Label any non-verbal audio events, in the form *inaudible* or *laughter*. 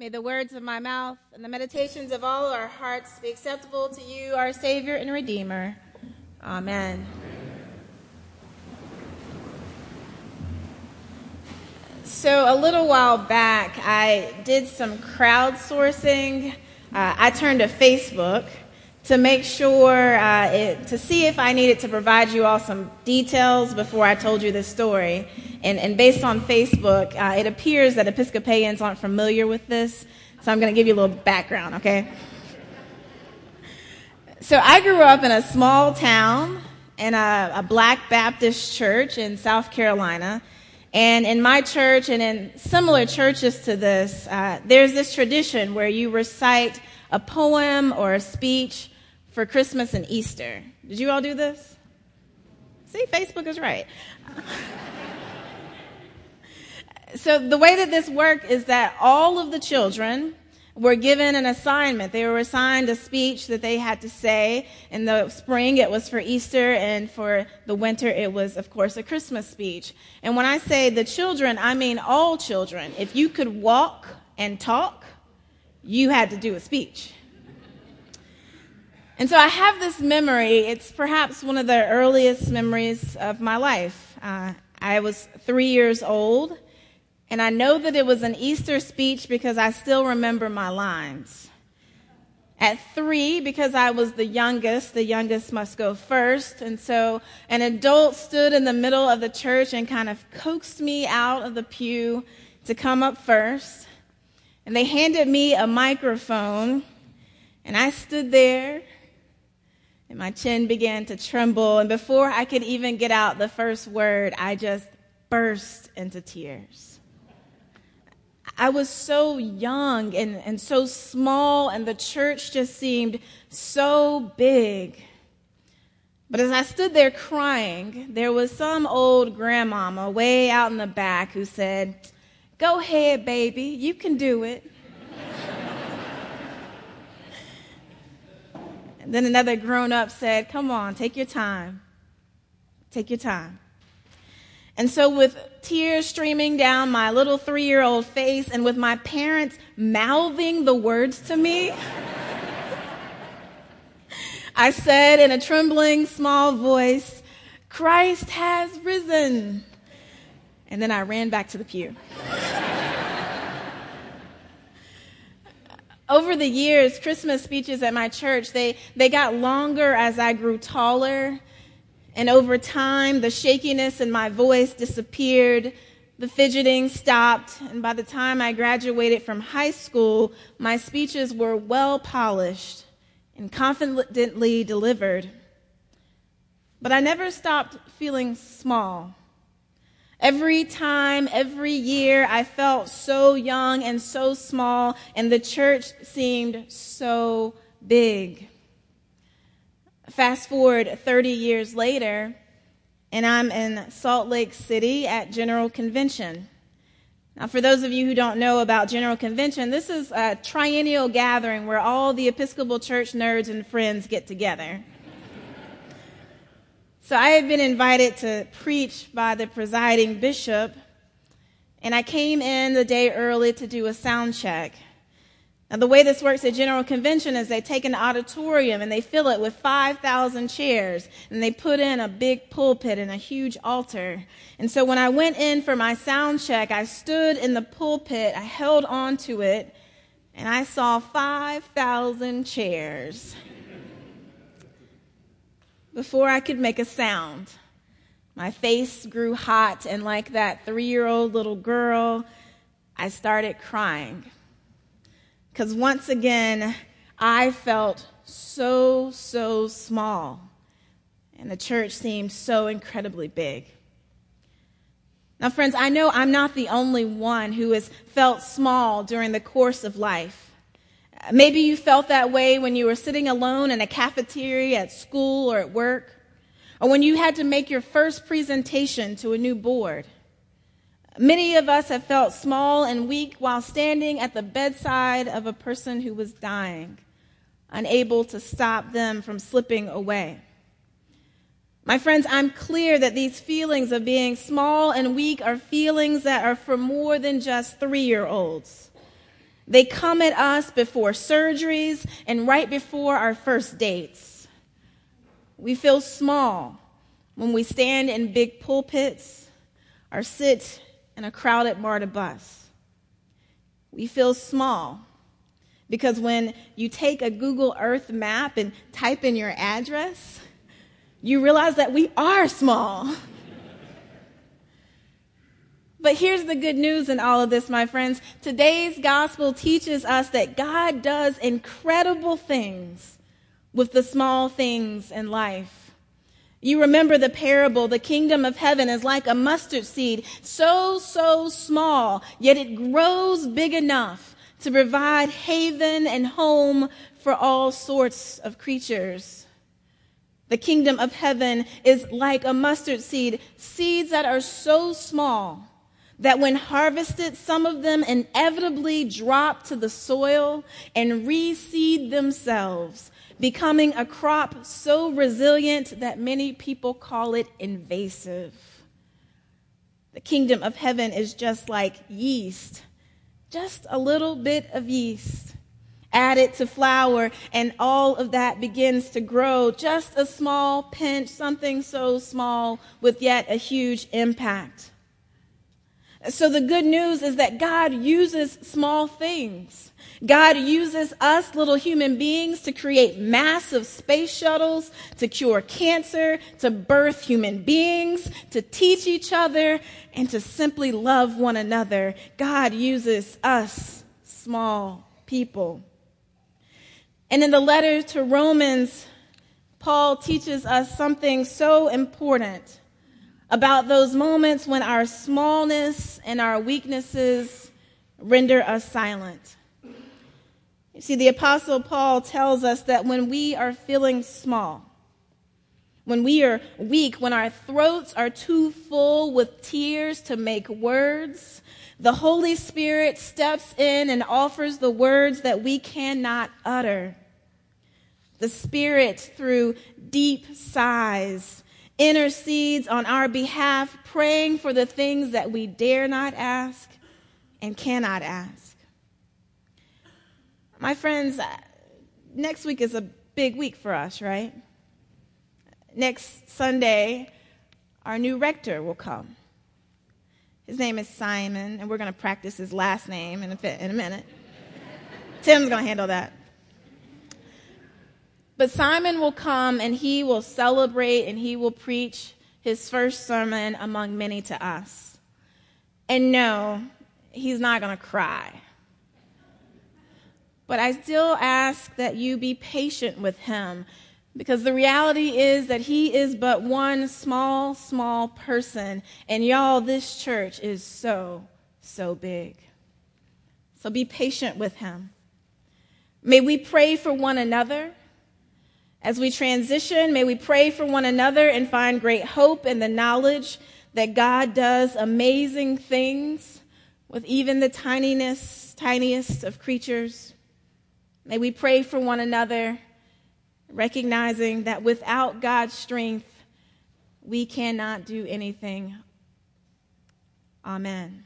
May the words of my mouth and the meditations of all our hearts be acceptable to you, our Savior and Redeemer. Amen. So, a little while back, I did some crowdsourcing. Uh, I turned to Facebook to make sure, uh, it, to see if I needed to provide you all some details before I told you this story. And, and based on Facebook, uh, it appears that Episcopalians aren't familiar with this. So I'm going to give you a little background, okay? So I grew up in a small town in a, a black Baptist church in South Carolina. And in my church and in similar churches to this, uh, there's this tradition where you recite a poem or a speech for Christmas and Easter. Did you all do this? See, Facebook is right. *laughs* so the way that this worked is that all of the children were given an assignment. They were assigned a speech that they had to say. In the spring, it was for Easter, and for the winter, it was, of course, a Christmas speech. And when I say the children, I mean all children. If you could walk and talk, you had to do a speech. And so I have this memory. It's perhaps one of the earliest memories of my life. Uh, I was three years old and I know that it was an Easter speech because I still remember my lines. At three, because I was the youngest, the youngest must go first. And so an adult stood in the middle of the church and kind of coaxed me out of the pew to come up first. And they handed me a microphone. And I stood there and my chin began to tremble. And before I could even get out the first word, I just burst into tears. I was so young and, and so small, and the church just seemed so big. But as I stood there crying, there was some old grandmama way out in the back who said, Go ahead, baby, you can do it. Then another grown up said, Come on, take your time. Take your time. And so, with tears streaming down my little three year old face and with my parents mouthing the words to me, *laughs* I said in a trembling, small voice, Christ has risen. And then I ran back to the pew. *laughs* Over the years, Christmas speeches at my church, they, they got longer as I grew taller and over time, the shakiness in my voice disappeared, the fidgeting stopped, and by the time I graduated from high school, my speeches were well polished and confidently delivered. But I never stopped feeling small. Every time, every year, I felt so young and so small, and the church seemed so big. Fast forward 30 years later, and I'm in Salt Lake City at General Convention. Now, for those of you who don't know about General Convention, this is a triennial gathering where all the Episcopal Church nerds and friends get together. So I had been invited to preach by the presiding bishop, and I came in the day early to do a sound check. Now, the way this works at General Convention is they take an auditorium and they fill it with 5,000 chairs and they put in a big pulpit and a huge altar. And so when I went in for my sound check, I stood in the pulpit, I held on to it, and I saw 5,000 chairs before I could make a sound. My face grew hot, and like that three year old little girl, I started crying. Because once again, I felt so, so small. And the church seemed so incredibly big. Now, friends, I know I'm not the only one who has felt small during the course of life. Maybe you felt that way when you were sitting alone in a cafeteria at school or at work, or when you had to make your first presentation to a new board. Many of us have felt small and weak while standing at the bedside of a person who was dying, unable to stop them from slipping away. My friends, I'm clear that these feelings of being small and weak are feelings that are for more than just three year olds. They come at us before surgeries and right before our first dates. We feel small when we stand in big pulpits or sit in a crowded MARTA bus. We feel small because when you take a Google Earth map and type in your address, you realize that we are small. *laughs* But here's the good news in all of this, my friends. Today's gospel teaches us that God does incredible things with the small things in life. You remember the parable, the kingdom of heaven is like a mustard seed, so, so small, yet it grows big enough to provide haven and home for all sorts of creatures. The kingdom of heaven is like a mustard seed, seeds that are so small that when harvested, some of them inevitably drop to the soil and reseed themselves, becoming a crop so resilient that many people call it invasive. The kingdom of heaven is just like yeast, just a little bit of yeast. Add it to flour, and all of that begins to grow. Just a small pinch, something so small with yet a huge impact. So the good news is that God uses small things. God uses us little human beings to create massive space shuttles, to cure cancer, to birth human beings, to teach each other, and to simply love one another. God uses us small people. And in the letter to Romans, Paul teaches us something so important about those moments when our smallness and our weaknesses render us silent. You see, the Apostle Paul tells us that when we are feeling small, when we are weak, when our throats are too full with tears to make words, the Holy Spirit steps in and offers the words that we cannot utter. The Spirit, through deep sighs, intercedes on our behalf, praying for the things that we dare not ask and cannot ask. My friends, uh, next week is a big week for us, right? Next Sunday, our new rector will come. His name is Simon, and we're going to practice his last name in a, in a minute. Tim's going to handle that. But Simon will come and he will celebrate and he will preach his first sermon among many to us. And no, he's not going to cry. But I still ask that you be patient with him because the reality is that he is but one small, small person. And y'all, this church is so, so big. So be patient with him. May we pray for one another. As we transition, may we pray for one another and find great hope in the knowledge that God does amazing things with even the tininess, tiniest of creatures. May we pray for one another, recognizing that without God's strength, we cannot do anything. Amen.